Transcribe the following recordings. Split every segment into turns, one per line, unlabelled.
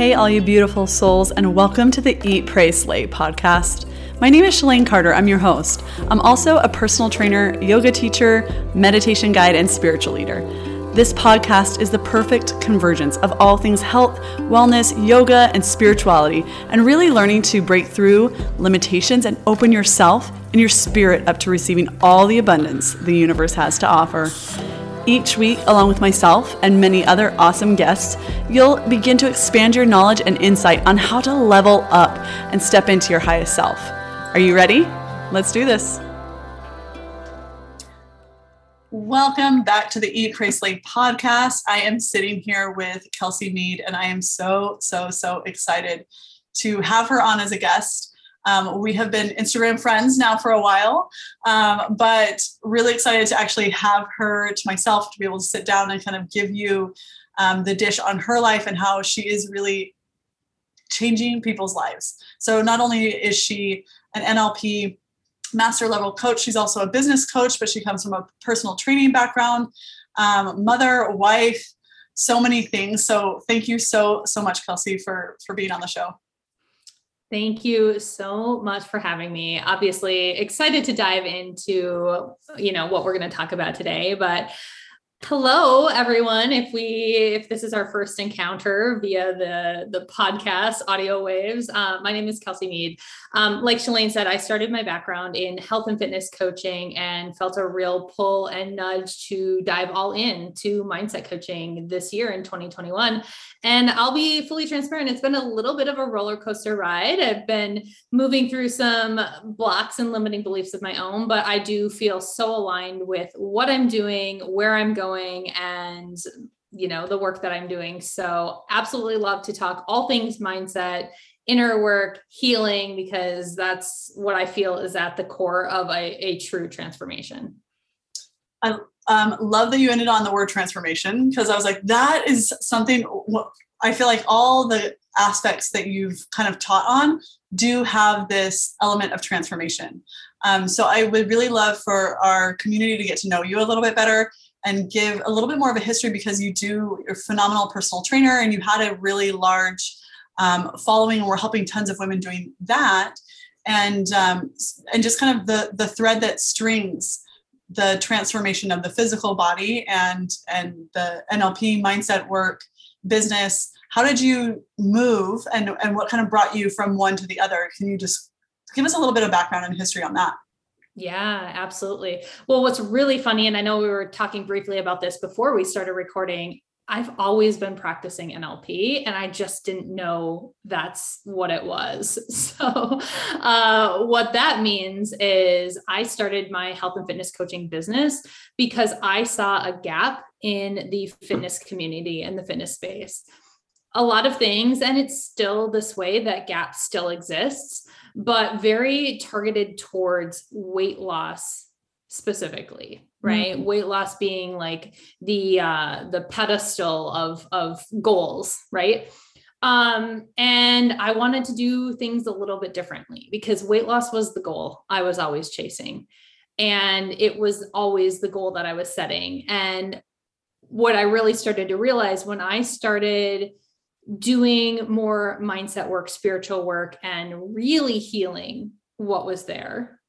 Hey, all you beautiful souls, and welcome to the Eat, Pray, Slay podcast. My name is Shalane Carter. I'm your host. I'm also a personal trainer, yoga teacher, meditation guide, and spiritual leader. This podcast is the perfect convergence of all things health, wellness, yoga, and spirituality, and really learning to break through limitations and open yourself and your spirit up to receiving all the abundance the universe has to offer. Each week, along with myself and many other awesome guests, you'll begin to expand your knowledge and insight on how to level up and step into your highest self. Are you ready? Let's do this. Welcome back to the Eat Pray Slay podcast. I am sitting here with Kelsey Mead, and I am so, so, so excited to have her on as a guest. Um, we have been Instagram friends now for a while, um, but really excited to actually have her to myself to be able to sit down and kind of give you um, the dish on her life and how she is really changing people's lives. So not only is she an NLP master level coach, she's also a business coach, but she comes from a personal training background, um, mother, wife, so many things. So thank you so so much, Kelsey, for for being on the show.
Thank you so much for having me. Obviously, excited to dive into, you know, what we're going to talk about today, but Hello, everyone. If we if this is our first encounter via the the podcast audio waves, uh, my name is Kelsey Mead. Um, like Shalane said, I started my background in health and fitness coaching and felt a real pull and nudge to dive all in to mindset coaching this year in 2021. And I'll be fully transparent. It's been a little bit of a roller coaster ride. I've been moving through some blocks and limiting beliefs of my own, but I do feel so aligned with what I'm doing, where I'm going going and you know the work that i'm doing so absolutely love to talk all things mindset inner work healing because that's what i feel is at the core of a, a true transformation.
I um, love that you ended on the word transformation because i was like that is something i feel like all the aspects that you've kind of taught on do have this element of transformation. Um, so i would really love for our community to get to know you a little bit better and give a little bit more of a history because you do you're a phenomenal personal trainer and you had a really large um, following and we're helping tons of women doing that. And um, and just kind of the the thread that strings the transformation of the physical body and and the NLP mindset work business. How did you move and and what kind of brought you from one to the other? Can you just give us a little bit of background and history on that?
Yeah, absolutely. Well, what's really funny, and I know we were talking briefly about this before we started recording, I've always been practicing NLP and I just didn't know that's what it was. So, uh, what that means is I started my health and fitness coaching business because I saw a gap in the fitness community and the fitness space. A lot of things, and it's still this way that gap still exists but very targeted towards weight loss specifically right? Mm-hmm. weight loss being like the uh the pedestal of of goals right? Um and i wanted to do things a little bit differently because weight loss was the goal i was always chasing. And it was always the goal that i was setting. And what i really started to realize when i started doing more mindset work, spiritual work, and really healing what was there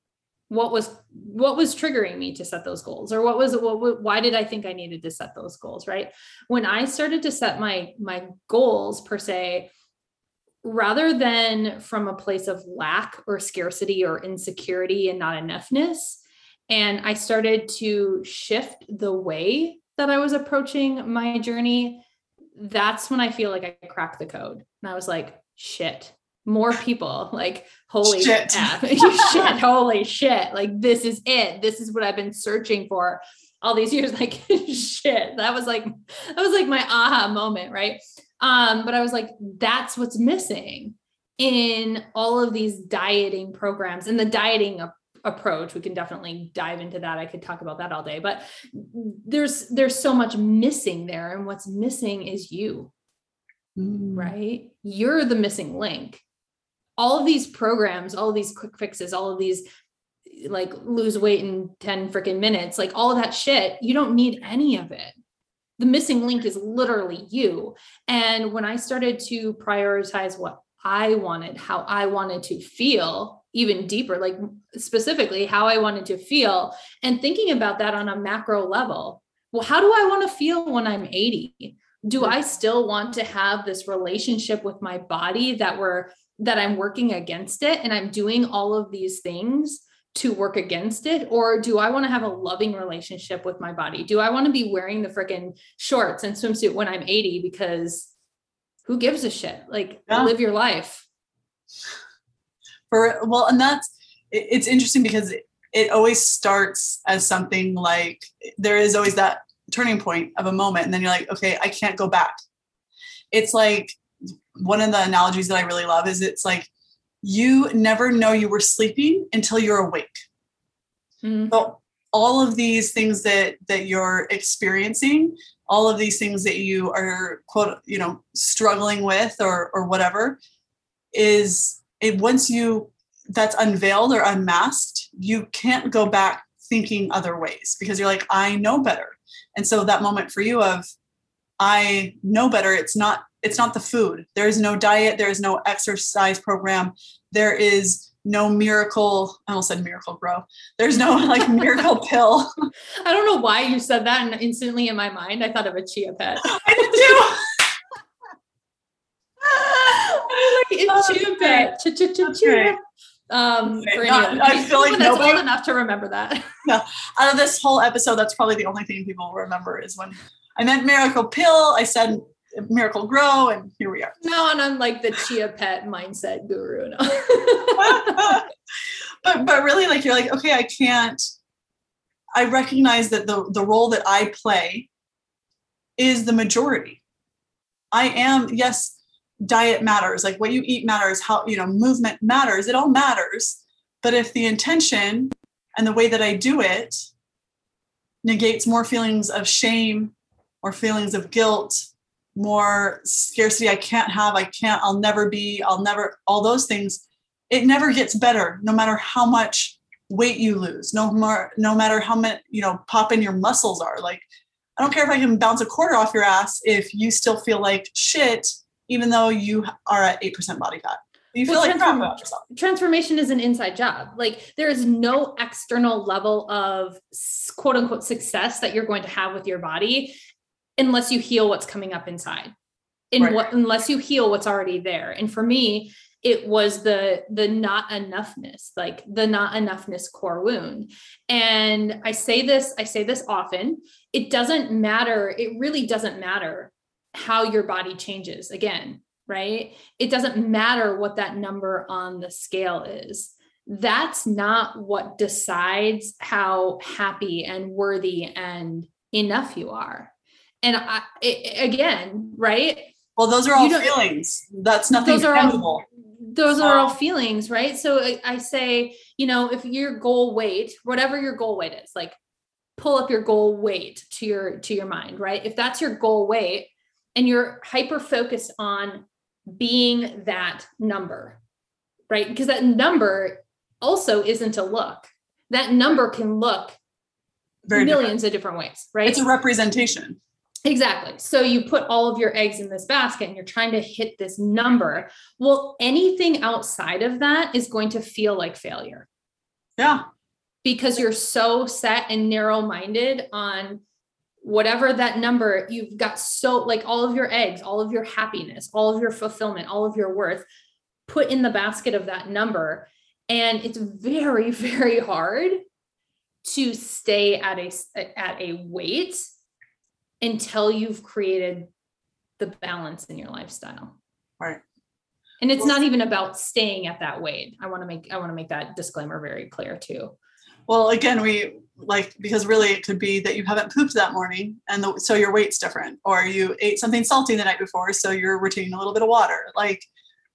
what was what was triggering me to set those goals or what was what why did i think i needed to set those goals right when i started to set my my goals per se rather than from a place of lack or scarcity or insecurity and not enoughness and i started to shift the way that i was approaching my journey that's when I feel like I cracked the code. And I was like, shit, more people like holy shit. shit, holy shit. Like this is it. This is what I've been searching for all these years. Like shit. That was like that was like my aha moment, right? Um, but I was like, that's what's missing in all of these dieting programs and the dieting approach we can definitely dive into that i could talk about that all day but there's there's so much missing there and what's missing is you mm. right you're the missing link all of these programs all of these quick fixes all of these like lose weight in 10 freaking minutes like all of that shit you don't need any of it the missing link is literally you. And when I started to prioritize what I wanted, how I wanted to feel even deeper, like specifically how I wanted to feel, and thinking about that on a macro level. Well, how do I want to feel when I'm 80? Do I still want to have this relationship with my body that we're that I'm working against it and I'm doing all of these things to work against it? Or do I want to have a loving relationship with my body? Do I want to be wearing the freaking shorts and swimsuit when I'm 80 because who gives a shit? Like yeah. live your life.
For well, and that's it's interesting because it, it always starts as something like there is always that turning point of a moment, and then you're like, okay, I can't go back. It's like one of the analogies that I really love is it's like you never know you were sleeping until you're awake. Mm-hmm. So all of these things that that you're experiencing, all of these things that you are quote you know struggling with or or whatever, is it once you that's unveiled or unmasked, you can't go back thinking other ways because you're like I know better. And so that moment for you of I know better. It's not it's not the food. There is no diet. There is no exercise program. There is no miracle. I almost said Miracle-Gro. There's no like miracle pill.
I don't know why you said that, and instantly in my mind, I thought of a chia pet.
I did too.
like chia pet. Chia. Um, for anyone, I feel like that's old enough to remember that.
Yeah, out of this whole episode, that's probably the only thing people remember is when I meant miracle pill. I said Miracle-Gro, and here we are.
No, and I'm like the chia pet mindset guru. No.
but but really, like you're like, okay, I can't. I recognize that the the role that I play is the majority. I am yes, diet matters. Like what you eat matters. How you know movement matters. It all matters. But if the intention and the way that I do it negates more feelings of shame or feelings of guilt more scarcity i can't have i can't i'll never be i'll never all those things it never gets better no matter how much weight you lose no more no matter how much you know popping your muscles are like i don't care if i can bounce a quarter off your ass if you still feel like shit even though you are at 8% body fat you feel well, like transform- about yourself.
Transformation is an inside job. Like there is no external level of quote unquote success that you're going to have with your body unless you heal what's coming up inside. In right. what unless you heal what's already there. And for me it was the the not enoughness like the not enoughness core wound. And i say this i say this often it doesn't matter it really doesn't matter how your body changes again right? It doesn't matter what that number on the scale is. That's not what decides how happy and worthy and enough you are and I, it, again, right?
Well, those are all feelings. That's nothing those tangible. Are all,
those are all feelings, right? So I, I say, you know, if your goal weight, whatever your goal weight is, like pull up your goal weight to your to your mind, right? If that's your goal weight and you're hyper focused on being that number, right? Because that number also isn't a look. That number can look Very millions different. of different ways, right?
It's a representation.
Exactly. So you put all of your eggs in this basket and you're trying to hit this number. Well, anything outside of that is going to feel like failure.
Yeah.
Because you're so set and narrow minded on whatever that number, you've got so like all of your eggs, all of your happiness, all of your fulfillment, all of your worth put in the basket of that number. And it's very, very hard to stay at a at a weight until you've created the balance in your lifestyle.
Right.
And it's well, not even about staying at that weight. I want to make I want to make that disclaimer very clear too.
Well, again, we like because really it could be that you haven't pooped that morning and the, so your weight's different or you ate something salty the night before so you're retaining a little bit of water. Like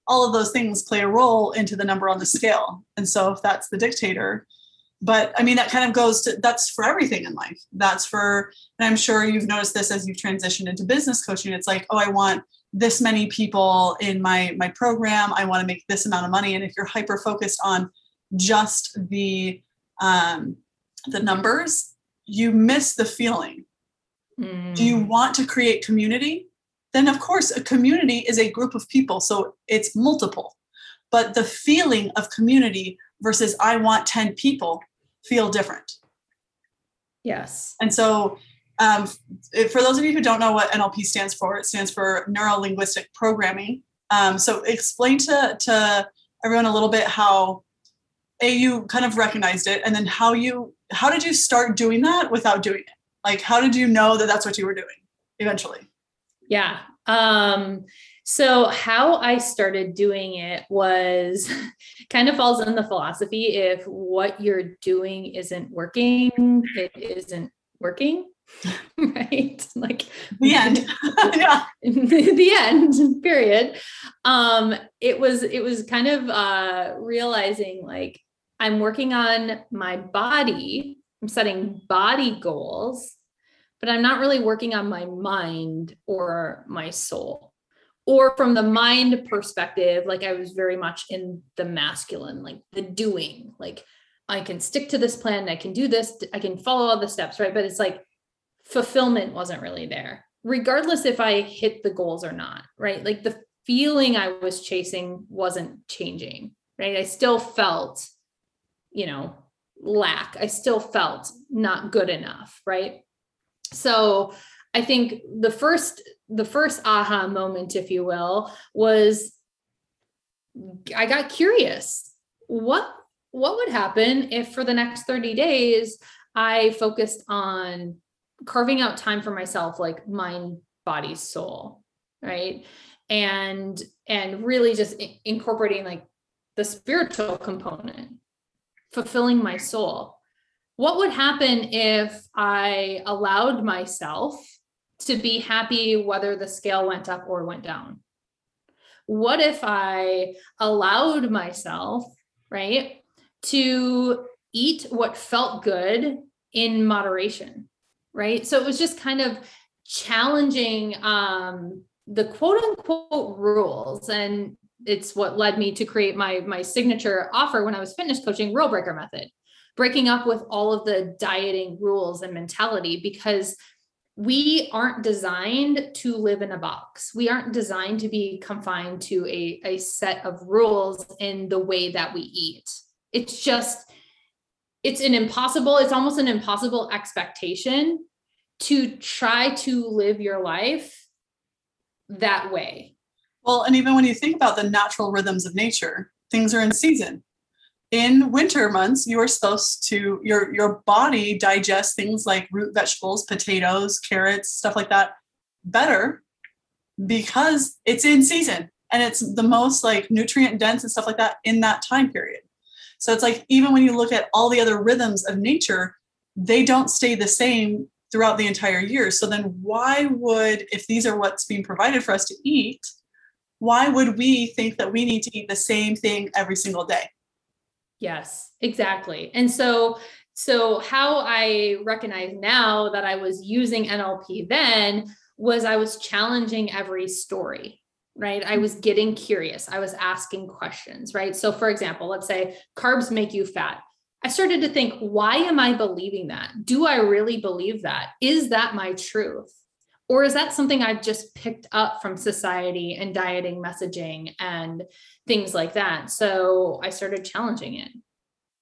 all of those things play a role into the number on the scale. And so if that's the dictator, but i mean that kind of goes to that's for everything in life that's for and i'm sure you've noticed this as you've transitioned into business coaching it's like oh i want this many people in my my program i want to make this amount of money and if you're hyper focused on just the um the numbers you miss the feeling Do you
Mm.
want to create community? Then, of course, a community is a group of people, so it's multiple. But the feeling of community versus I want 10 people feel different.
Yes.
And so, um, for those of you who don't know what NLP stands for, it stands for Neuro Linguistic Programming. Um, so, explain to, to everyone a little bit how a you kind of recognized it, and then how you how did you start doing that without doing it? Like, how did you know that that's what you were doing eventually?
Yeah. Um, so how I started doing it was kind of falls in the philosophy if what you're doing isn't working, it isn't working. right? Like
The end. yeah.
the end period um it was it was kind of uh realizing like i'm working on my body i'm setting body goals but i'm not really working on my mind or my soul or from the mind perspective like i was very much in the masculine like the doing like i can stick to this plan i can do this i can follow all the steps right? But it's like fulfillment wasn't really there regardless if i hit the goals or not right? Like the feeling i was chasing wasn't changing right? I still felt you know lack i still felt not good enough right? So i think the first the first aha moment if you will was i got curious. What what would happen if for the next 30 days i focused on carving out time for myself like mind body soul right? And and really just incorporating like the spiritual component fulfilling my soul. What would happen if i allowed myself to be happy whether the scale went up or went down. What if i allowed myself right to eat what felt good in moderation right? So it was just kind of challenging um the quote unquote rules and it's what led me to create my my signature offer when i was fitness coaching rule breaker method. Breaking up with all of the dieting rules and mentality because we aren't designed to live in a box. We aren't designed to be confined to a, a set of rules in the way that we eat. It's just it's an impossible it's almost an impossible expectation to try to live your life that way.
Well, and even when you think about the natural rhythms of nature, things are in season. In winter months, you are supposed to your your body digest things like root vegetables, potatoes, carrots, stuff like that better because it's in season and it's the most like nutrient dense and stuff like that in that time period. So it's like even when you look at all the other rhythms of nature, they don't stay the same throughout the entire year. So then why would if these are what's being provided for us to eat, why would we think that we need to eat the same thing every single day?
Yes, exactly. And so so how I recognize now that I was using NLP then was I was challenging every story, right? I was getting curious. I was asking questions, right? So for example, let's say carbs make you fat. I started to think, why am I believing that? Do I really believe that? Is that my truth? Or is that something I've just picked up from society and dieting messaging and things like that? So I started challenging it,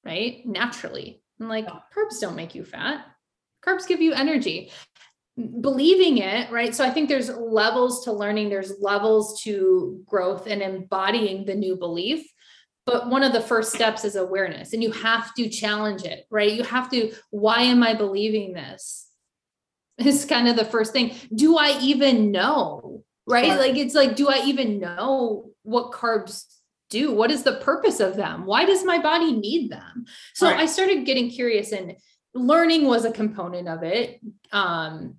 right? Naturally. I'm like, carbs don't make you fat. Carbs give you energy. Believing it, right? So I think there's levels to learning, there's levels to growth and embodying the new belief. But one of the first steps is awareness, and you have to challenge it, right? You have to, why am I believing this? Is kind of the first thing. Do I even know? Right?
Sure.
Like, it's like, do I even know what carbs do? What is the purpose of them? Why does my body need them? So
Right.
I started getting curious, and learning was a component of it. Um,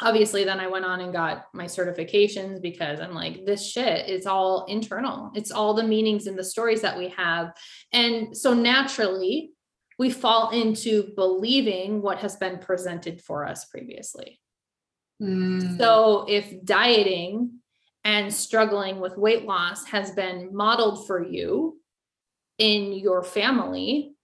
obviously then i went on and got my certifications because i'm like this shit is all internal it's all the meanings and the stories that we have and so naturally we fall into believing what has been presented for us previously.
Mm,
so if dieting and struggling with weight loss has been modeled for you in your family,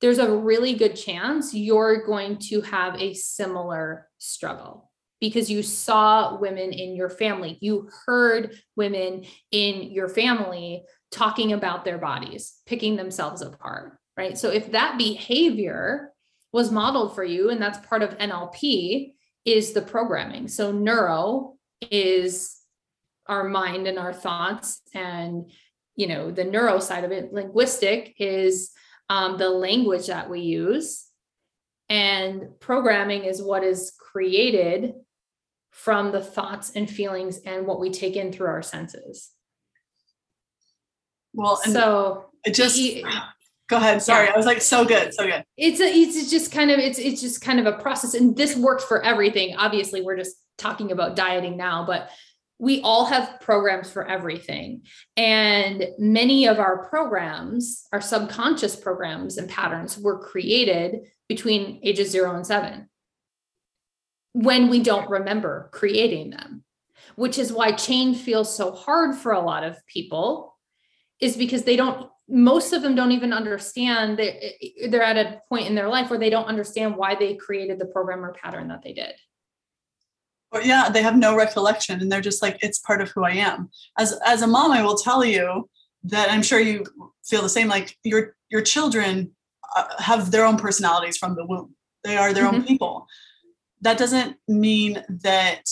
there's a really good chance you're going to have a similar struggle because you saw women in your family. You heard women in your family talking about their bodies, picking themselves apart, right? So if that behavior was modeled for you, and that's part of NLP, is the programming. So neuro is our mind and our thoughts and you know the neuro side of it linguistic is um, the language that we use and programming is what is created from the thoughts and feelings and what we take in through our senses
well
so
it just go ahead sorry yeah. i was like so good so good
it's a, it's just kind of it's it's just kind of a process and this works for everything obviously we're just talking about dieting now but we all have programs for everything. And many of our programs, our subconscious programs and patterns, were created between ages zero and seven when we don't remember creating them, which is why change feels so hard for a lot of people, is because they don't. Most of them don't even understand that they're at a point in their life where they don't understand why they created the program or pattern that they did.
Yeah they have no recollection and they're just like it's part of who i am. As as a mom i will tell you that i'm sure you feel the same like your your children uh, have their own personalities from the womb. They are their mm-hmm. own people. That doesn't mean that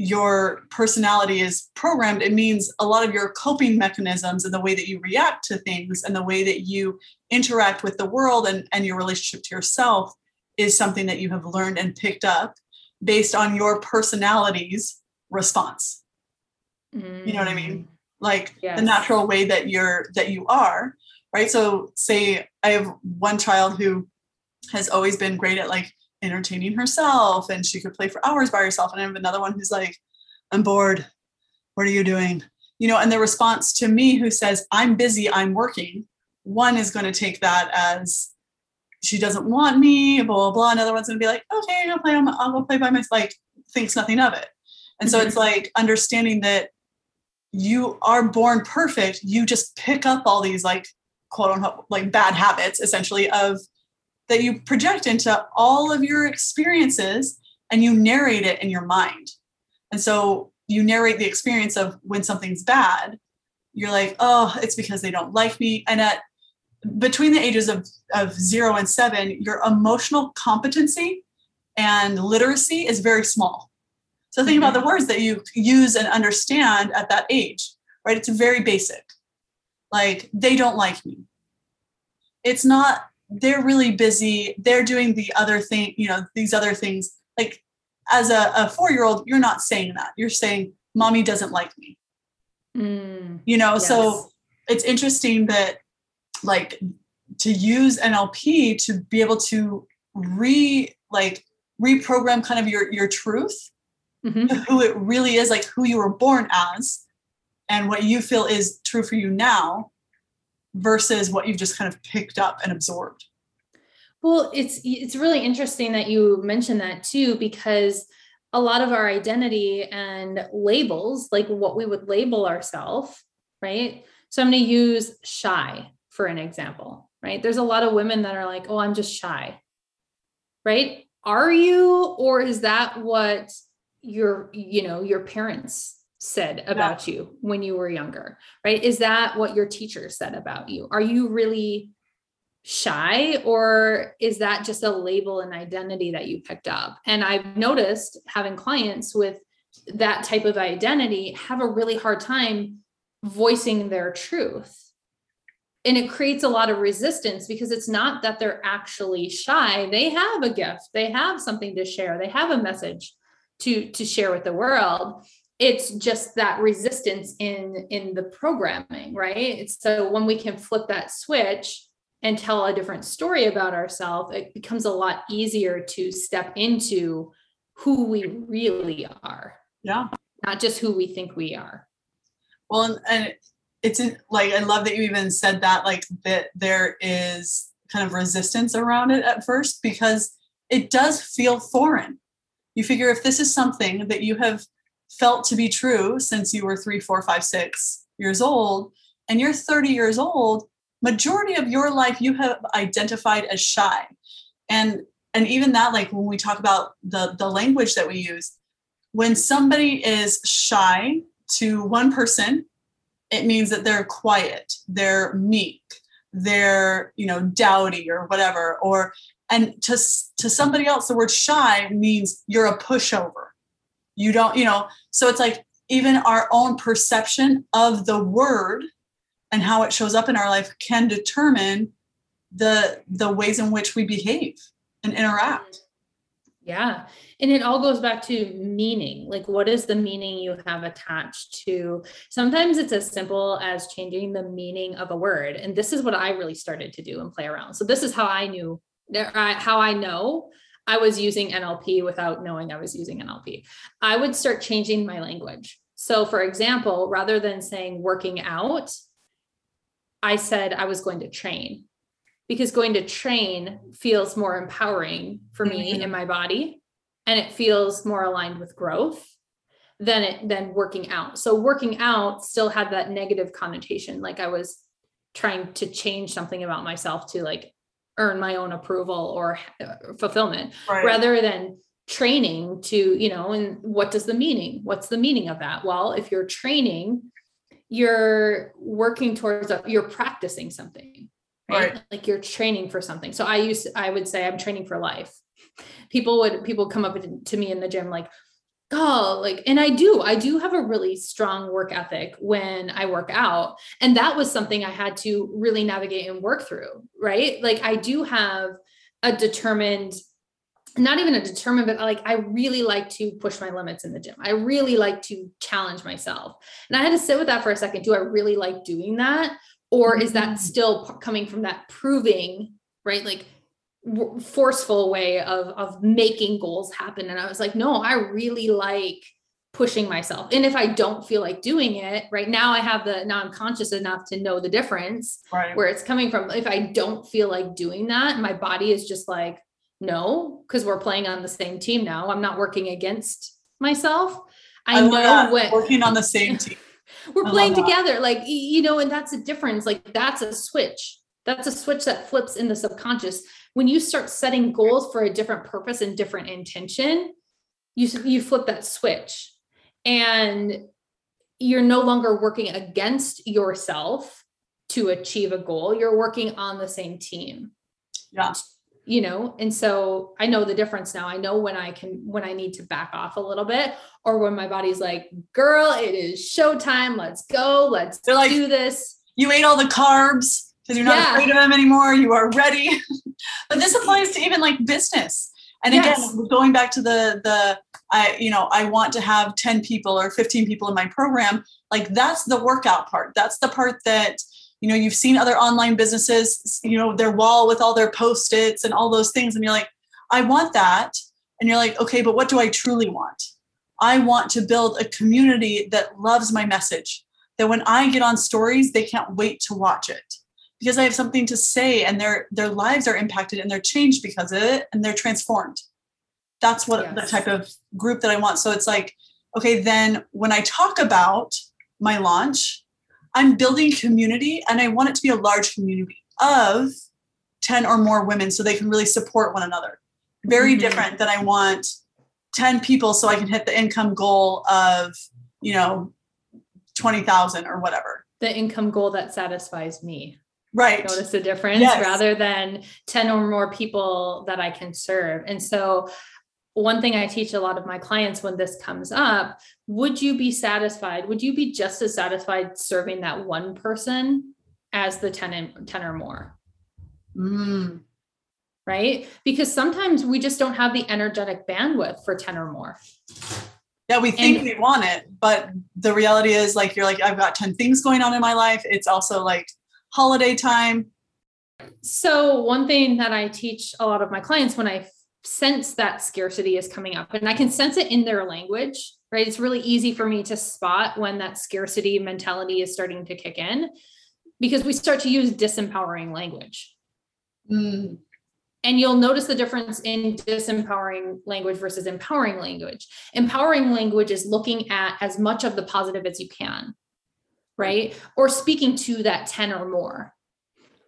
your personality is programmed it means a lot of your coping mechanisms and the way that you react to things and the way that you interact with the world and, and your relationship to yourself is something that you have learned and picked up based on your personality's response. Mm. You know what I mean? Mm. Like yes. the natural way that you're that you are, right? So say I have one child who has always been great at like entertaining herself and she could play for hours by herself and I have another one who's like I'm bored. What are you doing? You know, and the response to me who says I'm busy, I'm working, one is going to take that as she doesn't want me, blah, blah, blah. Another one's gonna be like, okay, I'll play, on I'll go play by myself, like thinks nothing of it. And so mm-hmm. it's like understanding that you are born perfect. You just pick up all these like quote unquote like bad habits essentially of that you project into all of your experiences and you narrate it in your mind. And so you narrate the experience of when something's bad, you're like, oh, it's because they don't like me. And at between the ages of, of zero and seven, your emotional competency and literacy is very small. So think about the mm-hmm. words that you use and understand at that age, right? It's very basic. Like, they don't like me. It's not, they're really busy. They're doing the other thing, you know, these other things. Like, as a, a four year old, you're not saying that. You're saying, mommy doesn't like me. Mm, you know, yes. so it's interesting that like to use NLP to be able to re like reprogram kind of your your truth mm-hmm. who it really is like who you were born as and what you feel is true for you now versus what you've just kind of picked up and absorbed
well it's it's really interesting that you mentioned that too because a lot of our identity and labels like what we would label ourselves right so i'm going to use shy for an example, right? There's a lot of women that are like, oh, I'm just shy, right? Are you, or is that what your, you know, your parents said about yeah. you when you were younger, right? Is that what your teacher said about you? Are you really shy or is that just a label and identity that you picked up? And I've noticed having clients with that type of identity have a really hard time voicing their truth and it creates a lot of resistance because it's not that they're actually shy they have a gift they have something to share they have a message to to share with the world it's just that resistance in in the programming right? So when we can flip that switch and tell a different story about ourselves it becomes a lot easier to step into who we really are
yeah.
not just who we think we are.
Well and, it's in, like I love that you even said that like that there is kind of resistance around it at first because it does feel foreign. You figure if this is something that you have felt to be true since you were three, four, five, six years old, and you're 30 years old, majority of your life you have identified as shy. And and even that like when we talk about the the language that we use when somebody is shy to one person it means that they're quiet they're meek they're you know dowdy or whatever or and to to somebody else the word shy means you're a pushover you don't you know so it's like even our own perception of the word and how it shows up in our life can determine the the ways in which we behave and interact.
Yeah. And it all goes back to meaning. Like what is the meaning you have attached to? Sometimes it's as simple as changing the meaning of a word. And this is what i really started to do and play around. So this is how i knew uh, how i know I was using NLP without knowing I was using NLP. I would start changing my language. So, for example, rather than saying working out, I said I was going to train because going to train feels more empowering for me mm-hmm. in my body and it feels more aligned with growth than it than working out. So working out still had that negative connotation like I was trying to change something about myself to like earn my own approval or uh, fulfillment right. rather than training to you know and what does the meaning what's the meaning of that well if you're training you're working towards a, you're practicing something right? right? like you're training for something so i used i would say i'm training for life people would people come up to me in the gym like oh like and i do i do have a really strong work ethic when i work out and that was something i had to really navigate and work through right? Like i do have a determined not even a determined but like i really like to push my limits in the gym. I really like to challenge myself. And i had to sit with that for a second do i really like doing that? Or is that mm-hmm. still coming from that proving right? Like forceful way of of making goals happen. And i was like no i really like pushing myself. And if i don't feel like doing it right now i have the now i'm conscious enough to know the difference right. where it's coming from. If i don't feel like doing that my body is just like no because we're playing on the same team now. I'm not working against myself. I, I know
what working on the same team.
We're I playing together. Like you know and that's a difference. Like that's a switch that's a switch that flips in the subconscious when you start setting goals for a different purpose and different intention, you you flip that switch and you're no longer working against yourself to achieve a goal. You're working on the same team.
Yeah.
You know, and so I know the difference now. I know when I can when I need to back off a little bit or when my body's like, girl, it is showtime. Let's go. Let's They're like, do this.
You ate all the carbs because you're not yeah. afraid of them anymore. You are ready. but this applies to even like business. And yes. again, going back to the the I you know I want to have 10 people or 15 people in my program. Like that's the workout part. That's the part that you know you've seen other online businesses you know their wall with all their post-its and all those things and you're like i want that and you're like okay but what do i truly want i want to build a community that loves my message that when i get on stories they can't wait to watch it because I have something to say and their their lives are impacted and they're changed because of it and they're transformed. That's what yes. the type of group that I want. So it's like, okay, then when I talk about my launch, I'm building community and I want it to be a large community of 10 or more women so they can really support one another. Very mm-hmm. different than I want 10 people so I can hit the income goal of, you know, 20,000 or whatever.
The income goal that satisfies me
right.
notice the difference yes. rather than 10 or more people that i can serve. And so one thing i teach a lot of my clients when this comes up would you be satisfied would you be just as satisfied serving that one person as the 10 and 10 or more?
Mm.
right? Because sometimes we just don't have the energetic bandwidth for 10 or more.
Yeah we think and, we want it but the reality is like you're like i've got 10 things going on in my life. It's also like holiday time?
So, one thing that I teach a lot of my clients when I sense that scarcity is coming up, and I can sense it in their language, right? It's really easy for me to spot when that scarcity mentality is starting to kick in because we start to use disempowering language.
Mm.
And you'll notice the difference in disempowering language versus empowering language. Empowering language is looking at as much of the positive as you can right or speaking to that 10 or more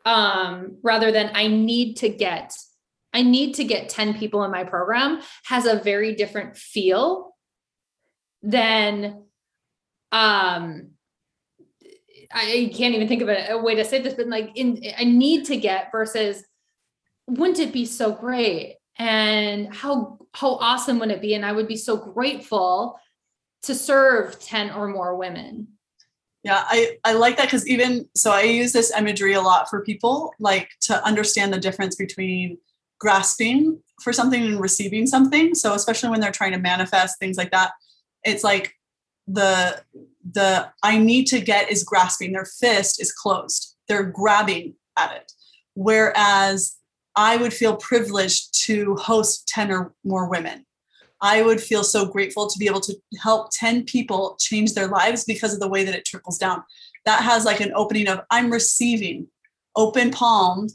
um rather than i need to get I need to get 10 people in my program has a very different feel than um I can't even think of a, a way to say this, but like in I need to get versus wouldn't it be so great? And how how awesome would it be? And I would be so grateful to serve 10 or more women.
Yeah, I, I like that because even so, I use this imagery a lot for people, like to understand the difference between grasping for something and receiving something. So, especially when they're trying to manifest things like that, it's like the the I need to get is grasping. Their fist is closed. They're grabbing at it. Whereas I would feel privileged to host 10 or more women. I would feel so grateful to be able to help 10 people change their lives because of the way that it trickles down. That has like an opening of I'm receiving, open palmed,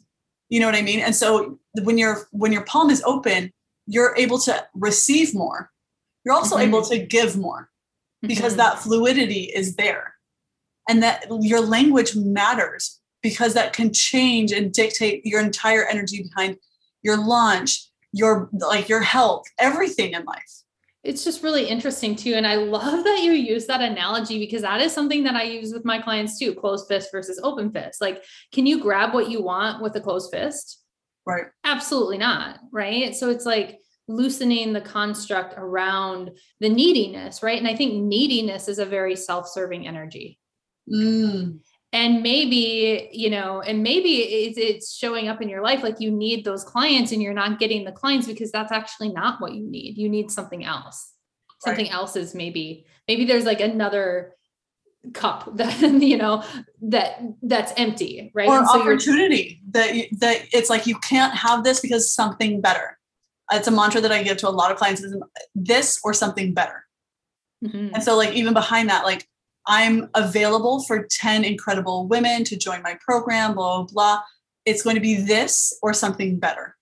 you know what I mean? And so when your when your palm is open, you're able to receive more. You're also mm-hmm. able to give more because mm-hmm. that fluidity is there. And that your language matters because that can change and dictate your entire energy behind your launch, your like your health, everything in life.
It's just really interesting too. And I love that you use that analogy because that is something that I use with my clients too closed fist versus open fist. Like, can you grab what you want with a closed fist?
Right.
Absolutely not. Right. So it's like, loosening the construct around the neediness, right? And I think neediness is a very self serving energy. Mm and maybe you know and maybe it's, it's showing up in your life like you need those clients and you're not getting the clients because that's actually not what you need. You need something else. Something right. else is maybe maybe there's like another cup that you know that that's empty right?
Or so opportunity that that it's like you can't have this because something better. It's a mantra that i give to a lot of clients is this or something better. Mm-hmm. and so like even behind that like I'm available for 10 incredible women to join my program, blah, blah, blah. It's going to be this or something better.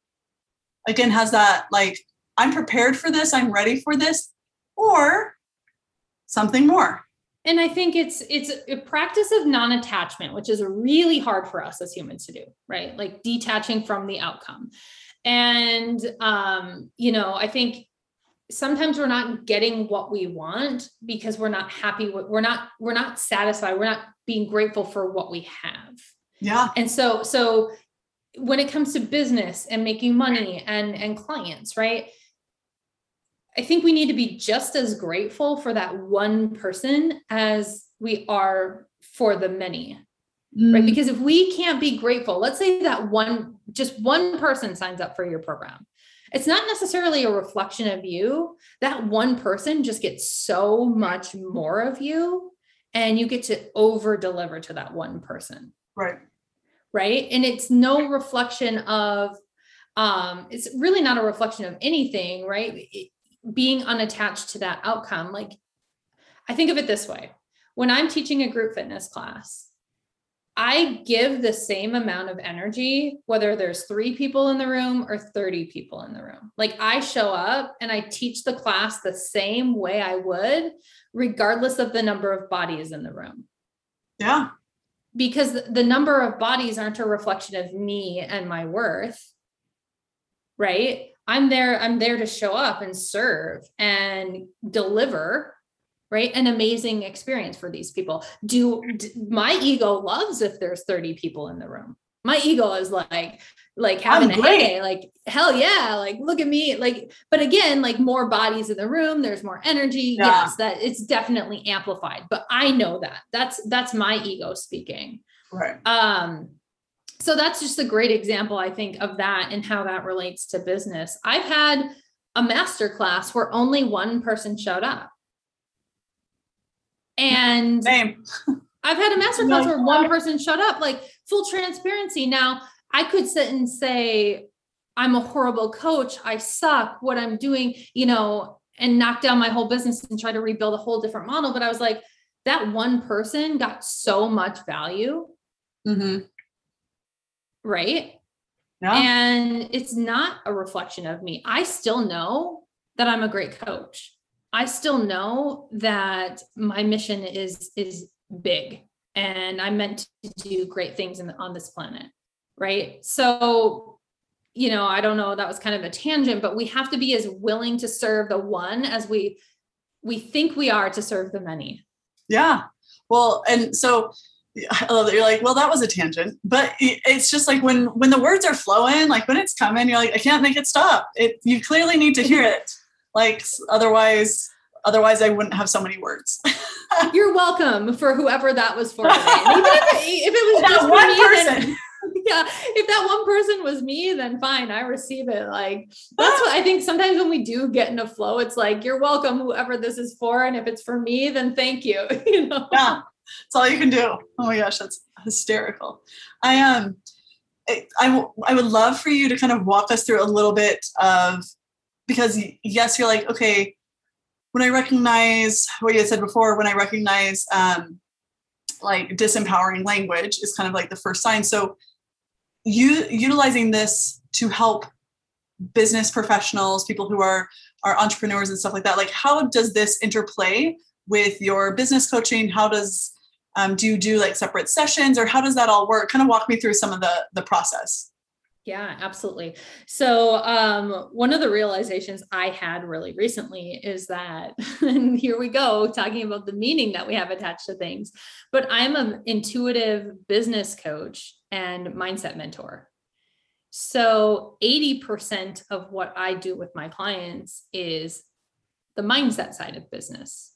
Again, has that like, I'm prepared for this, I'm ready for this, or something more.
And I think it's it's a practice of non-attachment, which is really hard for us as humans to do, right? Like detaching from the outcome. And um, you know, I think sometimes we're not getting what we want because we're not happy with we're not we're not satisfied we're not being grateful for what we have.
Yeah.
And so so when it comes to business and making money and and clients right? I think we need to be just as grateful for that one person as we are for the many mm. right because if we can't be grateful let's say that one just one person signs up for your program it's not necessarily a reflection of you. That one person just gets so much more of you, and you get to over deliver to that one person.
Right.
Right. And it's no reflection of, um, it's really not a reflection of anything, right? It, being unattached to that outcome. Like, I think of it this way when I'm teaching a group fitness class, I give the same amount of energy, whether there's three people in the room or 30 people in the room. Like I show up and I teach the class the same way I would, regardless of the number of bodies in the room.
Yeah.
Because the number of bodies aren't a reflection of me and my worth. Right. I'm there, I'm there to show up and serve and deliver right? An amazing experience for these people. Do, do my ego loves if there's 30 people in the room. My ego is like like having I'm a great. heyday like hell yeah like look at me like but again like more bodies in the room there's more energy. Yeah. yes that it's definitely amplified but i know that. That's that's my ego speaking.
Right.
Um so that's just a great example i think of that and how that relates to business. I've had a master class where only one person showed up and
Same.
I've had a masterclass where one person shut up, like full transparency. Now I could sit and say, I'm a horrible coach. I suck. What I'm doing, you know, and knock down my whole business and try to rebuild a whole different model. But I was like, that one person got so much value. Mm-hmm. Right. Yeah. And it's not a reflection of me. I still know that I'm a great coach. I still know that my mission is is big and I'm meant to do great things in, on this planet. Right. So you know, I don't know, that was kind of a tangent, but we have to be as willing to serve the one as we we think we are to serve the many.
Yeah. Well, and so I love that you're like, well, that was a tangent, but it's just like when when the words are flowing, like when it's coming, you're like, I can't make it stop. It you clearly need to hear it. Like otherwise, otherwise I wouldn't have so many words.
you're welcome for whoever that was for. Even if, if it was that just one me, person. Then, yeah, if that one person was me, then fine, I receive it. Like that's what I think. Sometimes when we do get in a flow, it's like you're welcome, whoever this is for, and if it's for me, then thank you. you know.
Yeah, that's all you can do. Oh my gosh, that's hysterical. I um, I, I, I would love for you to kind of walk us through a little bit of because yes, you're like okay. When I recognize what you had said before, when I recognize um, like disempowering language is kind of like the first sign. So you utilizing this to help business professionals, people who are are entrepreneurs and stuff like that. Like, how does this interplay with your business coaching? How does um, do you do like separate sessions, or how does that all work? Kind of walk me through some of the the process.
Yeah, absolutely. So, um, one of the realizations I had really recently is that, and here we go, talking about the meaning that we have attached to things, but I'm an intuitive business coach and mindset mentor. So, 80% of what I do with my clients is the mindset side of business.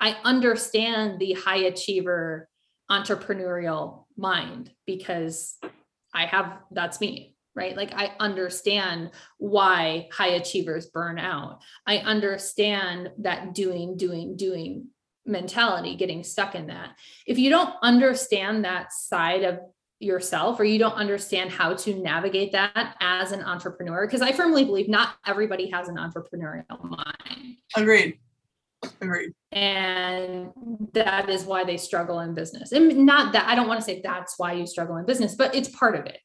I understand the high achiever entrepreneurial mind because I have that's me, right? Like I understand why high achievers burn out. I understand that doing, doing, doing mentality, getting stuck in that. If you don't understand that side of yourself or you don't understand how to navigate that as an entrepreneur, because I firmly believe not everybody has an entrepreneurial mind.
Agreed. Agreed.
And that is why they struggle in business. And not that I don't want to say that's why you struggle in business, but it's part of it.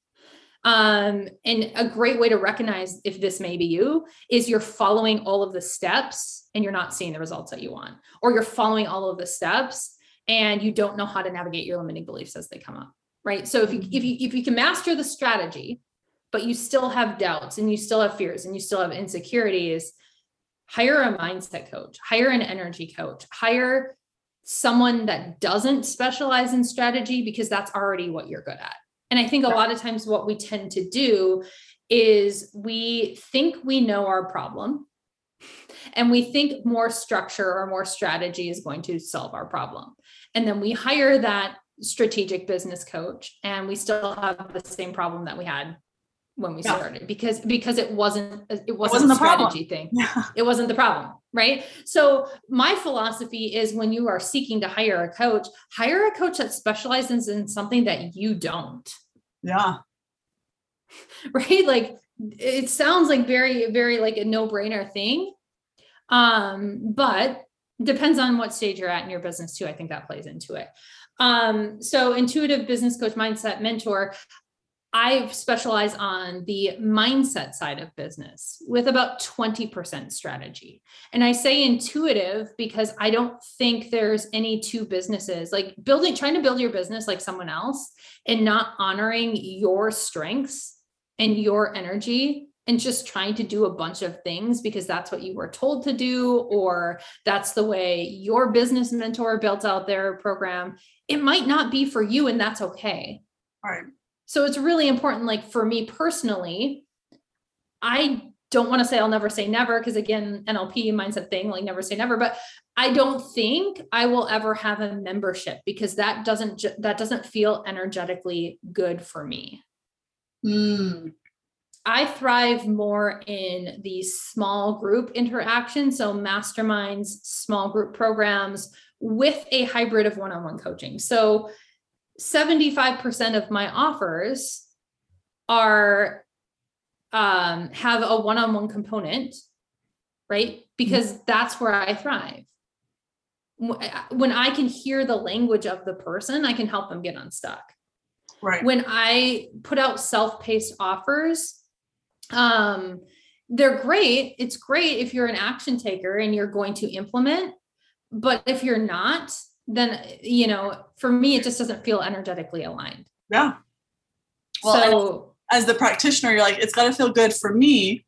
Um, and a great way to recognize if this may be you is you're following all of the steps and you're not seeing the results that you want, or you're following all of the steps and you don't know how to navigate your limiting beliefs as they come up. Right. So if you if you if you can master the strategy, but you still have doubts and you still have fears and you still have insecurities, hire a mindset coach, hire an energy coach, hire someone that doesn't specialize in strategy because that's already what you're good at. And I think a lot of times what we tend to do is we think we know our problem and we think more structure or more strategy is going to solve our problem. And then we hire that strategic business coach and we still have the same problem that we had when we yeah. started because because it wasn't it wasn't, it wasn't a strategy problem. thing. Yeah. it wasn't the problem right? So my philosophy is when you are seeking to hire a coach hire a coach that specializes in something that you don't.
Yeah.
Right? Like it sounds like very very like a no-brainer thing. Um but depends on what stage you're at in your business too i think that plays into it. Um, so intuitive business coach mindset mentor I specialize on the mindset side of business with about 20% strategy. And I say intuitive because I don't think there's any two businesses like building, trying to build your business like someone else and not honoring your strengths and your energy and just trying to do a bunch of things because that's what you were told to do or that's the way your business mentor built out their program. It might not be for you, and that's okay.
All right
so it's really important, like for me personally, I don't want to say I'll never say never because again, NLP mindset thing, like never say never, but I don't think I will ever have a membership because that doesn't that doesn't feel energetically good for me.
Mm.
I thrive more in these small group interactions, so masterminds, small group programs with a hybrid of one-on-one coaching. So 75% of my offers are um, have a one-on-one component right? Because mm-hmm. that's where i thrive. When i can hear the language of the person i can help them get unstuck.
Right.
When i put out self-paced offers um, they're great. It's great if you're an action taker and you're going to implement but if you're not then you know for me it just doesn't feel energetically aligned
yeah
well, so
as the practitioner, you're like, it's got to feel good for me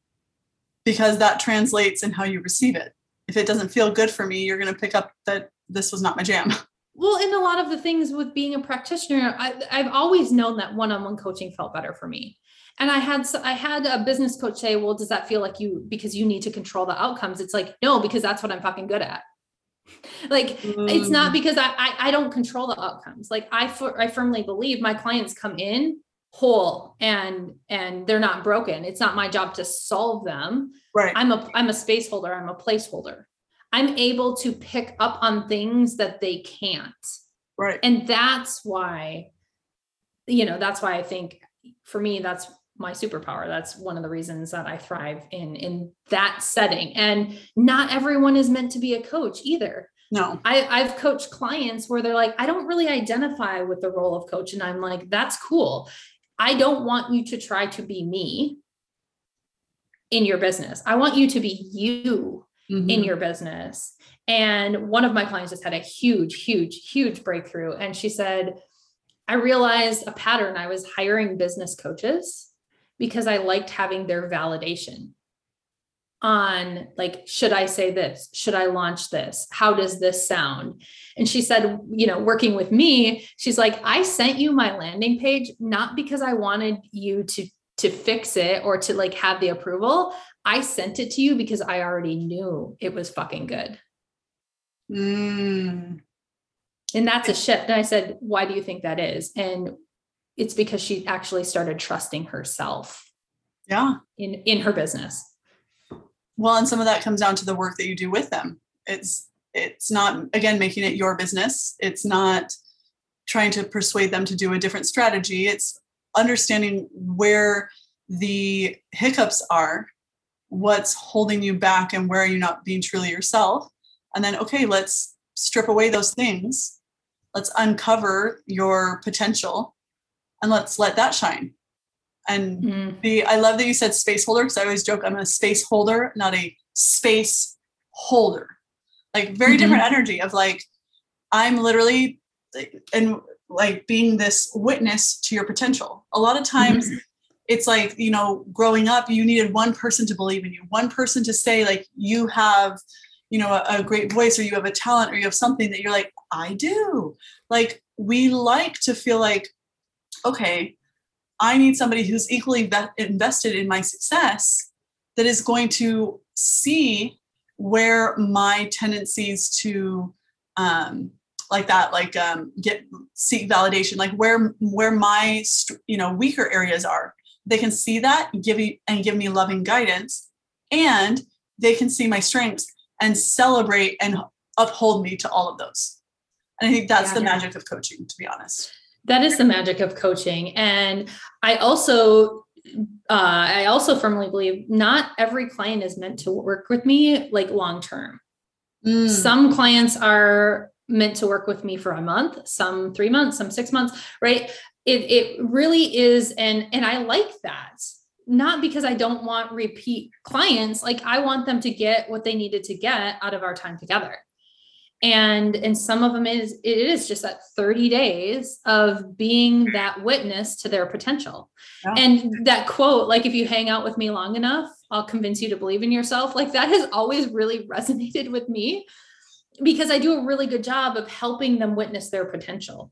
because that translates in how you receive it. If it doesn't feel good for me, you're going to pick up that this was not my jam.
Well, in a lot of the things with being a practitioner, I, I've always known that one-on-one coaching felt better for me. And I had I had a business coach say, "Well, does that feel like you because you need to control the outcomes?" It's like, no, because that's what I'm fucking good at. Like mm. it's not mm. because I, I, I don't control the outcomes. Like I I firmly believe my clients come in whole and and they're not broken. It's not my job to solve them.
Right.
I'm a I'm a space holder. I'm a placeholder. I'm able to pick up on things that they can't.
Right.
And that's why, you know, that's why I think for me, that's my superpower. That's one of the reasons that I thrive in in that setting. And not everyone is meant to be a coach either.
No.
I, I've coached clients where they're like, I don't really identify with the role of coach. And I'm like, that's cool. I don't want you to try to be me in your business. I want you to be you mm-hmm. in your business. And one of my clients just had a huge, huge, huge breakthrough. And she said, I realized a pattern. I was hiring business coaches because I liked having their validation on like should i say this should i launch this how does this sound and she said you know working with me she's like i sent you my landing page not because i wanted you to to fix it or to like have the approval I sent it to you because I already knew it was fucking good.
Mm.
And that's a shift. And I said, why do you think that is? And it's because she actually started trusting herself.
Yeah.
In in her business.
Well, and some of that comes down to the work that you do with them. It's it's not again making it your business. It's not trying to persuade them to do a different strategy. It's understanding where the hiccups are what's holding you back and where are you not being truly yourself and then okay let's strip away those things let's uncover your potential and let's let that shine. And mm. the i love that you said space holder because i always joke i'm a space holder not a space holder. Like very mm-hmm. different energy of like i'm literally and like being this witness to your potential. A lot of times mm-hmm. it's like you know growing up you needed one person to believe in you one person to say like you have you know a, a, great voice or you have a talent or you have something that you're like i do. Like we like to feel like okay i need somebody who's equally invested in my success that is going to see where my tendencies to um, like that like um, get seek validation like where where my you know weaker areas are. They can see that and give you and give me loving guidance and they can see my strengths and celebrate and uphold me to all of those. And i think that's yeah, the yeah. magic of coaching to be honest
that is the magic of coaching. And i also uh, i also firmly believe not every client is meant to work with me like long term. Mm. some clients are meant to work with me for a month some three months some six months right? It it really is and and I like that. Not because I don't want repeat clients like I want them to get what they needed to get out of our time together and and some of them is it is just that 30 days of being that witness to their potential yeah. and that quote like if you hang out with me long enough i'll convince you to believe in yourself like that has always really resonated with me because i do a really good job of helping them witness their potential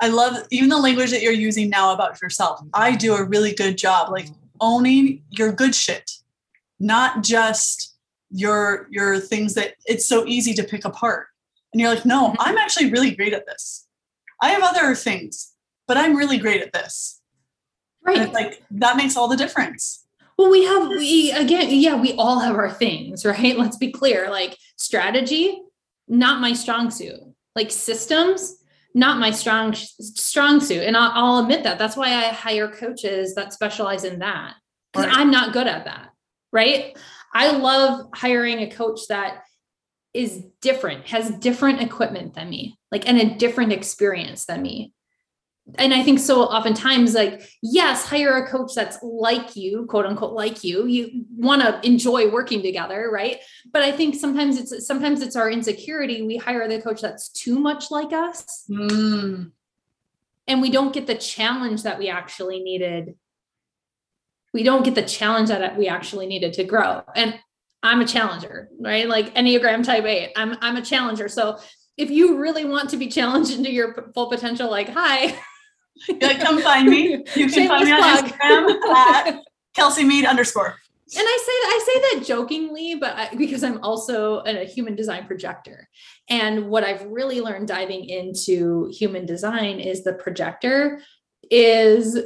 I love even the language that you're using now about yourself. I do a really good job like owning your good shit, not just your your things that it's so easy to pick apart. And you're like, "No, mm-hmm. I'm actually really great at this. I have other things, but I'm really great at this." Right. like that makes all the difference.
Well, we have we again, yeah, we all have our things, right? Let's be clear. Like strategy, not my strong suit. Like systems, not my strong strong suit and I'll, I'll, admit that that's why i hire coaches that specialize in that because right. i'm not good at that right i love hiring a coach that is different has different equipment than me like and a different experience than me and I think so oftentimes, like, yes, hire a coach that's like you, quote unquote, like you. You want to enjoy working together, right? But I think sometimes it's sometimes it's our insecurity. We hire the coach that's too much like us.
Mm.
and we don't get the challenge that we actually needed we don't get the challenge that we actually needed to grow. And i'm a challenger right? Like enneagram type 8 i'm i'm a challenger. So if you really want to be challenged into your full potential like hi.
Yeah, come find me. You can find me on plug. instagram at kelsey mead underscore.
And I say that I say that jokingly, but I, because I'm also a human design projector. And what I've really learned diving into human design is the projector is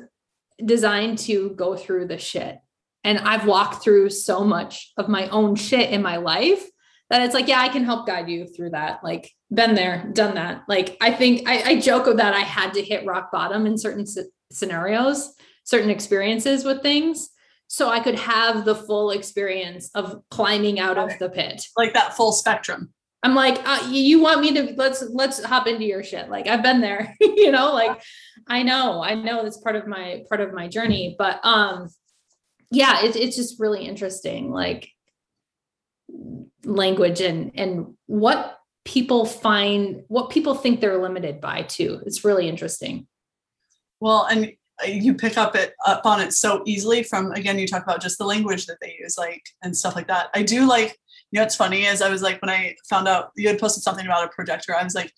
designed to go through the shit. And I've walked through so much of my own shit in my life that it's like, yeah, I can help guide you through that. Like, been there, done that. Like, I think I, I joke of that I had to hit rock bottom in certain scenarios, certain experiences with things so I could have the full experience of climbing out of the pit.
Like that full spectrum.
I'm like, uh, you want me to let's let's hop into your shit. Like I've been there, you know, like I know, I know that's part of my part of my journey. But um yeah, it, it's just really interesting, like language and and what people find what people think they're limited by too. It's really interesting.
Well, and you pick up it up on it so easily from again you talk about just the language that they use like and stuff like that i do like you know it's funny is i was like when i found out you had posted something about a projector i was like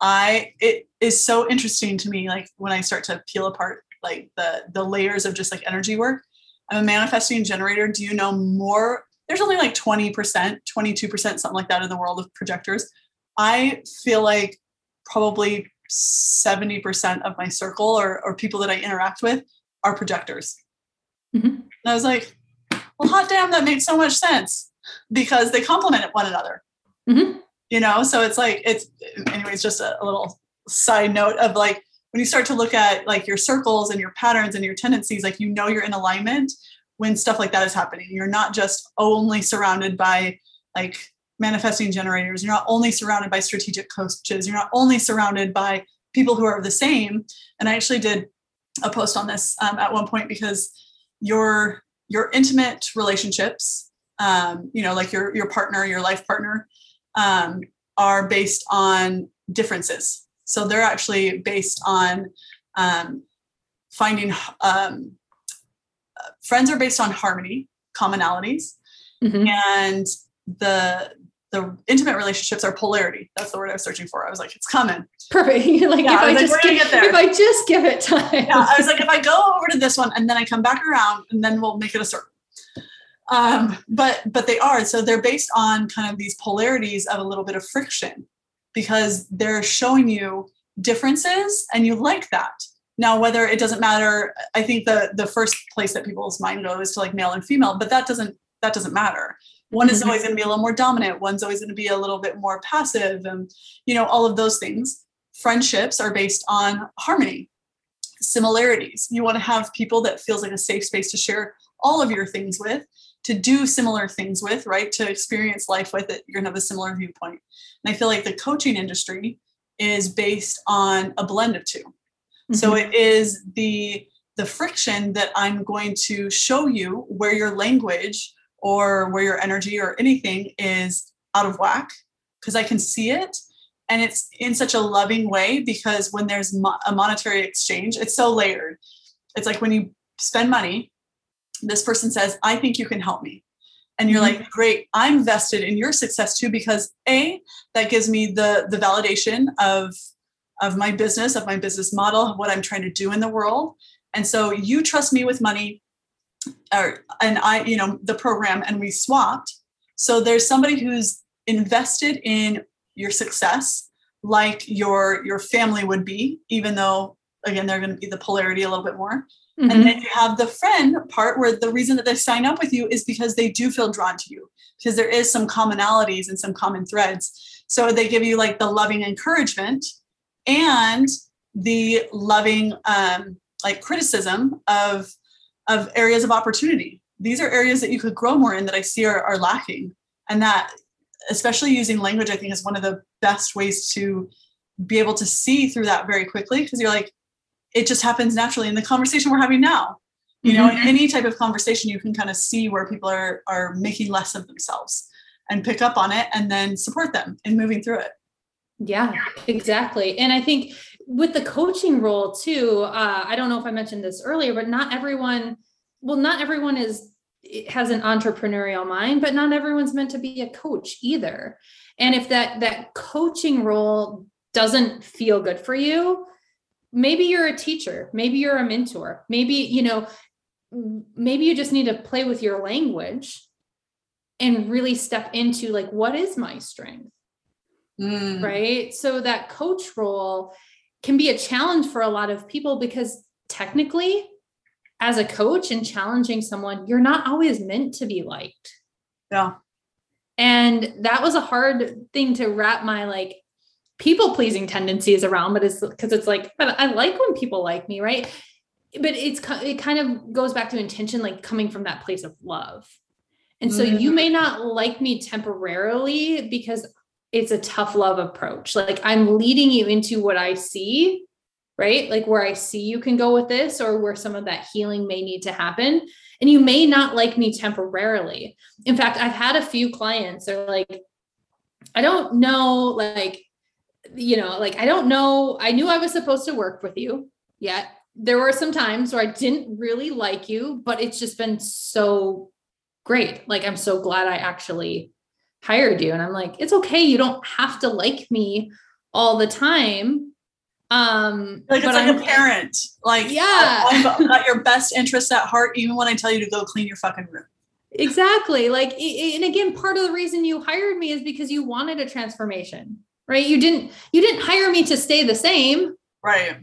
i it is so interesting to me like when i start to peel apart like the the layers of just like energy work. I'm a manifesting generator. Do you know more? There's only like 20% 22% something like that in the world of projectors. I feel like probably 70% of my circle or, or people that I interact with are projectors. Mm-hmm. And I was like, well, hot damn, that makes so much sense because they complement one another. Mm-hmm. You know, so it's like, it's, anyways, just a, a little side note of like, when you start to look at like your circles and your patterns and your tendencies, like you know you're in alignment when stuff like that is happening. You're not just only surrounded by like manifesting generators. You're not only surrounded by strategic coaches. You're not only surrounded by people who are the same. And I actually did a post on this um, at one point because your your intimate relationships, um, you know, like your your partner, your life partner, um, are based on differences. So they're actually based on um, finding um, friends are based on harmony, commonalities, mm-hmm. and the the intimate relationships are polarity. That's the word I was searching for. I was like, it's coming.
Perfect. like yeah, if I, I just give, if I just give it time.
Yeah, I was like, if I go over to this one and then I come back around and then we'll make it a circle. Um, but but they are. So they're based on kind of these polarities of a little bit of friction because they're showing you differences and you like that. Now, whether it doesn't matter, I think the the first place that people's mind goes to like male and female, but that doesn't that doesn't matter. One is mm-hmm. always going to be a little more dominant. One's always going to be a little bit more passive and you know all of those things. Friendships are based on harmony similarities. You want to have people that feels like a safe space to share all of your things with to do similar things with right to experience life with it you're to have a similar viewpoint and i feel like the coaching industry is based on a blend of 2 mm-hmm. so it is the the friction that i'm going to show you where your language or where your energy or anything is out of whack because I can see it. And it's in such a loving way because when there's mo- a monetary exchange, it's so layered. It's like when you spend money, this person says, I think you can help me. And you're mm-hmm. like, great, I'm vested in your success too, because A, that gives me the, the validation of, of my business, of my business model, of what I'm trying to do in the world. And so you trust me with money or and I, you know, the program and we swapped. So there's somebody who's invested in your success like your your family would be, even though again they're going to be the polarity a little bit more. Mm-hmm. And then you have the friend part where the reason that they sign up with you is because they do feel drawn to you because there is some commonalities and some common threads. So they give you like the loving encouragement and the loving um, like criticism of of areas of opportunity. These are areas that you could grow more in that I see are, are lacking. And that, especially using language, I think is one of the best ways to be able to see through that very quickly because you're like, it just happens naturally in the conversation we're having now. You know, mm-hmm. in any type of conversation, you can kind of see where people are are making less of themselves and pick up on it and then support them in moving through it.
Yeah, exactly. And I think with the coaching role too, uh, I don't know if I mentioned this earlier, but not everyone, well, not everyone is has an entrepreneurial mind, but not everyone's meant to be a coach either. And if that that coaching role doesn't feel good for you, maybe you're a teacher, maybe you're a mentor, maybe you know, maybe you just need to play with your language and really step into like what is my strength? Mm. right? So that coach role can be a challenge for a lot of people because technically as a coach and challenging someone you're not always meant to be liked.
Yeah.
And that was a hard thing to wrap my like people pleasing tendencies around but it's because it's like but i like when people like me right but it's it kind of goes back to intention like coming from that place of love and so mm-hmm. you may not like me temporarily because it's a tough love approach. Like I'm leading you into what I see, right? Like where I see you can go with this or where some of that healing may need to happen. And you may not like me temporarily. In fact, I've had a few clients they're like, I don't know, like, you know, like I don't know. I knew I was supposed to work with you yet. There were some times where I didn't really like you, but it's just been so great. Like, I'm so glad I actually hired you. And I'm like, it's okay. You don't have to like me all the time. Um,
like it's like I'm, a parent. Like,
yeah,
I've got your best interests at heart, even when I tell you to go clean your fucking room.
Exactly. Like, and again, part of the reason you hired me is because you wanted a transformation, right? You didn't, you didn't hire me to stay the same.
Right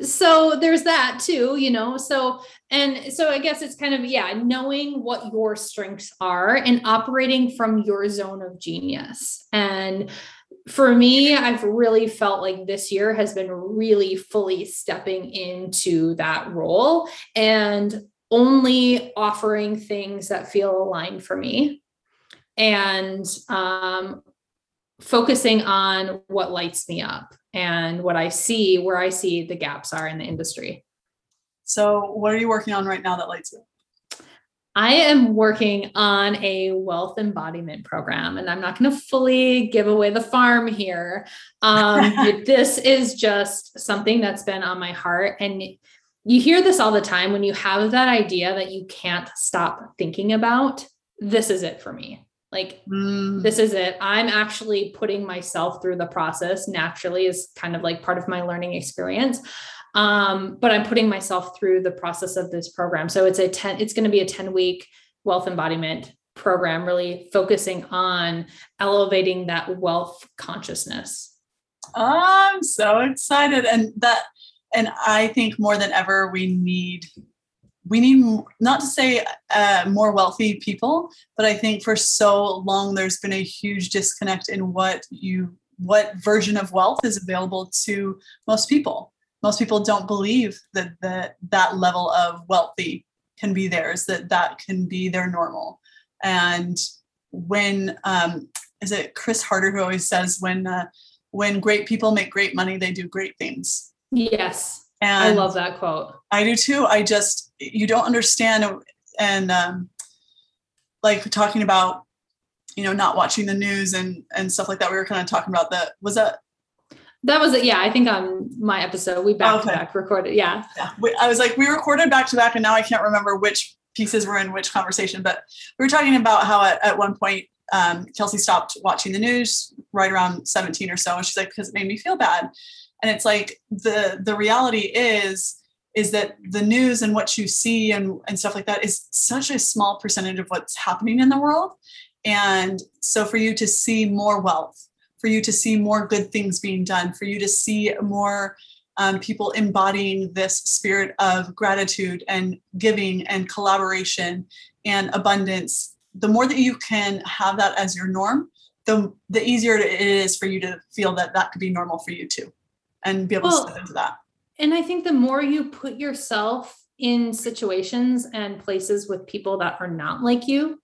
so there's that too you know so and so i guess it's kind of yeah knowing what your strengths are and operating from your zone of genius and for me i've really felt like this year has been really fully stepping into that role and only offering things that feel aligned for me and um, focusing on what lights me up and what I see, where I see the gaps are in the industry.
So, what are you working on right now that lights you? up?
I am working on a wealth embodiment program, and I'm not going to fully give away the farm here. Um, this is just something that's been on my heart. And you hear this all the time when you have that idea that you can't stop thinking about. This is it for me. Like, mm. this is it. I'm actually putting myself through the process naturally, is kind of like part of my learning experience. Um, but I'm putting myself through the process of this program. So it's a 10, it's going to be a 10 week wealth embodiment program, really focusing on elevating that wealth consciousness.
I'm so excited. And that, and I think more than ever, we need we need not to say uh, more wealthy people but i think for so long there's been a huge disconnect in what you what version of wealth is available to most people. Most people don't believe that that, that level of wealthy can be theirs that that can be their normal. And when um, is it chris harder who always says when uh, when great people make great money they do great things.
Yes and I love that quote.
I do too. I just you don't understand and um, like talking about you know not watching the news and and stuff like that. We were kind of talking about that. Was that
that was it. Yeah, I think on my episode we back okay. to back recorded. Yeah.
Yeah. I was like, we recorded back to back, and now I can't remember which pieces were in which conversation. But we were talking about how at, at one point um, Kelsey stopped watching the news right around 17 or so, and she's like, because it made me feel bad and it's like the the reality is is that the news and what you see and, and stuff like that is such a small percentage of what's happening in the world. And so for you to see more wealth for you to see more good things being done for you to see more um, people embodying this spirit of gratitude and giving and collaboration and abundance the more that you can have that as your norm the, the easier it is for you to feel that that could be normal for you too and be able well, to step into that.
And I think the more you put yourself in situations and places with people that are not like you,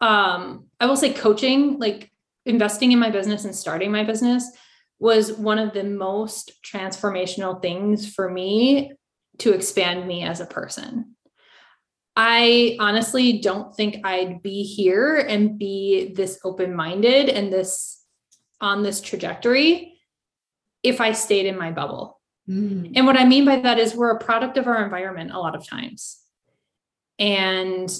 um, I will say coaching, like investing in my business and starting my business was one of the most transformational things for me to expand me as a person. I honestly don't think I'd be here and be this open minded and this on this trajectory if I stayed in my bubble. Mm. And what I mean by that is we're a product of our environment a lot of times. And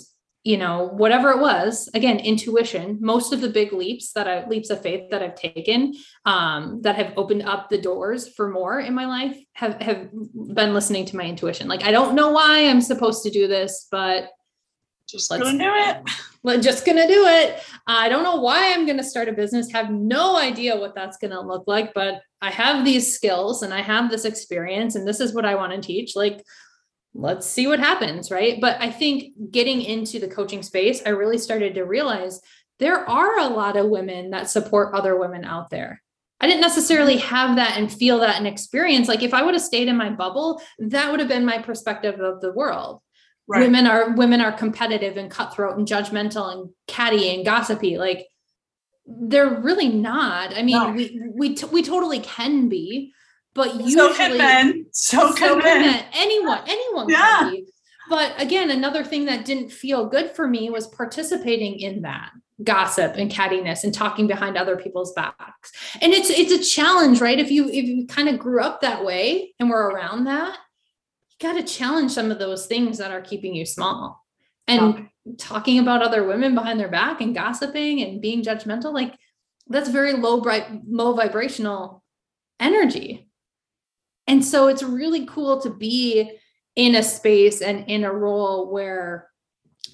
you know, whatever it was, again, intuition, most of the big leaps that I leaps of faith that I've taken um, that have opened up the doors for more in my life have have been listening to my intuition. Like I don't know why I'm supposed to do this, but
just let's do it.
We're just gonna do it. I don't know why I'm gonna start a business, have no idea what that's gonna look like, but I have these skills and I have this experience, and this is what I want to teach. Like, let's see what happens, right? But I think getting into the coaching space, I really started to realize there are a lot of women that support other women out there. I didn't necessarily mm-hmm. have that and feel that and experience. Like if I would have stayed in my bubble, that would have been my perspective of the world. Right. Women are women are competitive and cutthroat and judgmental and catty and gossipy. Like they're really not. I mean, no. we we t- we totally can be, but usually so can
men. So, so can, men. men.
Anyone, anyone yeah. can be. But again, another thing that didn't feel good for me was participating in that gossip and cattiness and talking behind other people's backs. And it's it's a challenge, right? If you if you kind of grew up that way and were around that, got to challenge some of those things that are keeping you small. And yeah. talking about other women behind their back and gossiping and being judgmental, like that's very low bright, low vibrational energy. And so it's really cool to be in a space and in a role where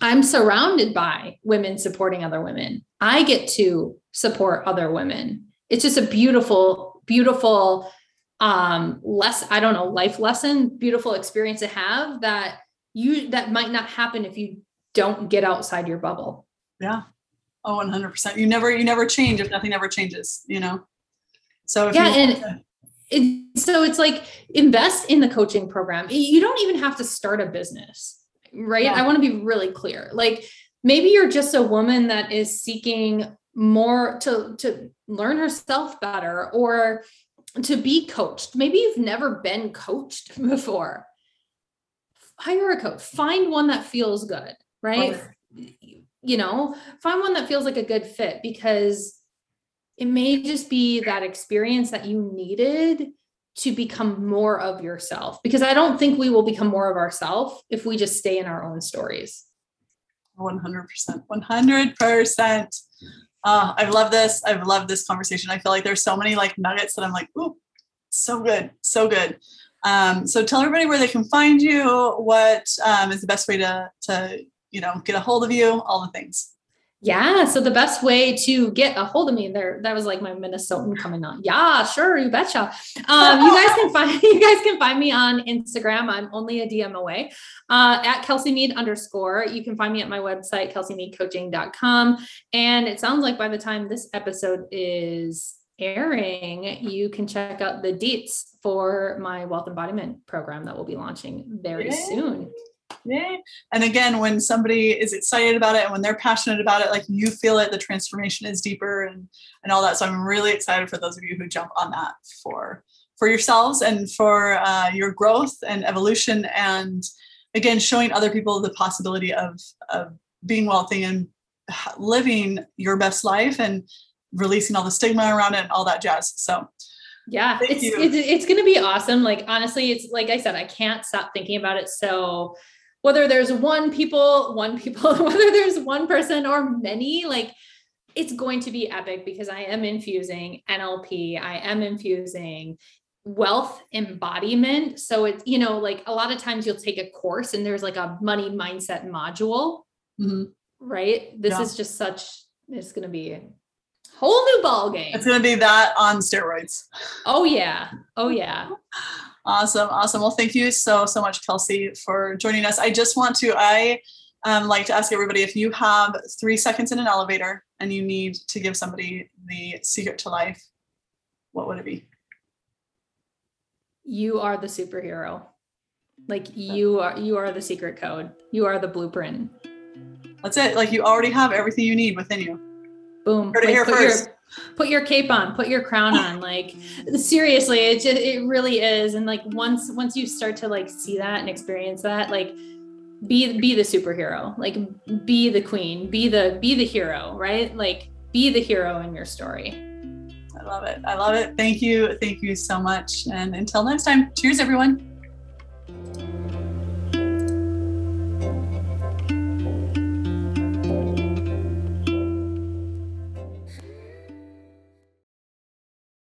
I'm surrounded by women supporting other women. I get to support other women. It's just a beautiful, beautiful um less i don't know life lesson beautiful experience to have that you that might not happen if you don't get outside your bubble.
Yeah. Oh 100% you never you never change if nothing ever changes you know? So
yeah and to- it, so it's like invest in the coaching program. You don't even have to start a business right? Yeah. i want to be really clear. Like maybe you're just a woman that is seeking more to to learn herself better or to be coached. Maybe you've never been coached before. Hire a coach. Find one that feels good, right? Okay. You know, find one that feels like a good fit because it may just be that experience that you needed to become more of yourself because I don't think we will become more of ourselves if we just stay in our own stories.
100%. 100%. Uh, I've loved this. I've loved this conversation. I feel like there's so many like nuggets that I'm like, ooh, so good, so good. Um, so tell everybody where they can find you. What um, is the best way to to you know get a hold of you? All the things.
Yeah. So the best way to get a hold of me there, that was like my Minnesotan coming on. Yeah, sure. You betcha. Um, you guys can find, you guys can find me on Instagram. I'm only a DM away uh, at Kelsey Mead underscore. You can find me at my website, kelseymeadcoaching.com. And it sounds like by the time this episode is airing, you can check out the deets for my wealth embodiment program that will be launching very Yay. soon.
Yay. And again, when somebody is excited about it and when they're passionate about it, like you feel it, the transformation is deeper and and all that. So I'm really excited for those of you who jump on that for for yourselves and for uh, your growth and evolution and again showing other people the possibility of of being wealthy and living your best life and releasing all the stigma around it and all that jazz. So
yeah, it's, it's, it's going to be awesome. Like, honestly, it's like I said, I can't stop thinking about it. So whether there's one people, one people, whether there's one person or many, like it's going to be epic because I am infusing NLP, I am infusing wealth embodiment. So it's, you know, like a lot of times you'll take a course and there's like a money mindset module, mm-hmm. right? This yeah. is just such, it's going to be a whole new ball game.
It's going to be that on steroids.
Oh, yeah. Oh, yeah.
Awesome. Awesome. Well, thank you so, so much, Kelsey, for joining us. I just want to, I um, like to ask everybody if you have three seconds in an elevator and you need to give somebody the secret to life, what would it be?
You are the superhero. Like you are, you are the secret code. You are the blueprint.
That's it. Like you already have everything you need within you.
Boom.
Heard it here first.
Your, put your cape on put your crown on like seriously it just it really is and like once once you start to like see that and experience that like be be the superhero like be the queen be the be the hero right like be the hero in your story
I love it. I love it. Thank you. Thank you so much. And until next time, cheers, everyone.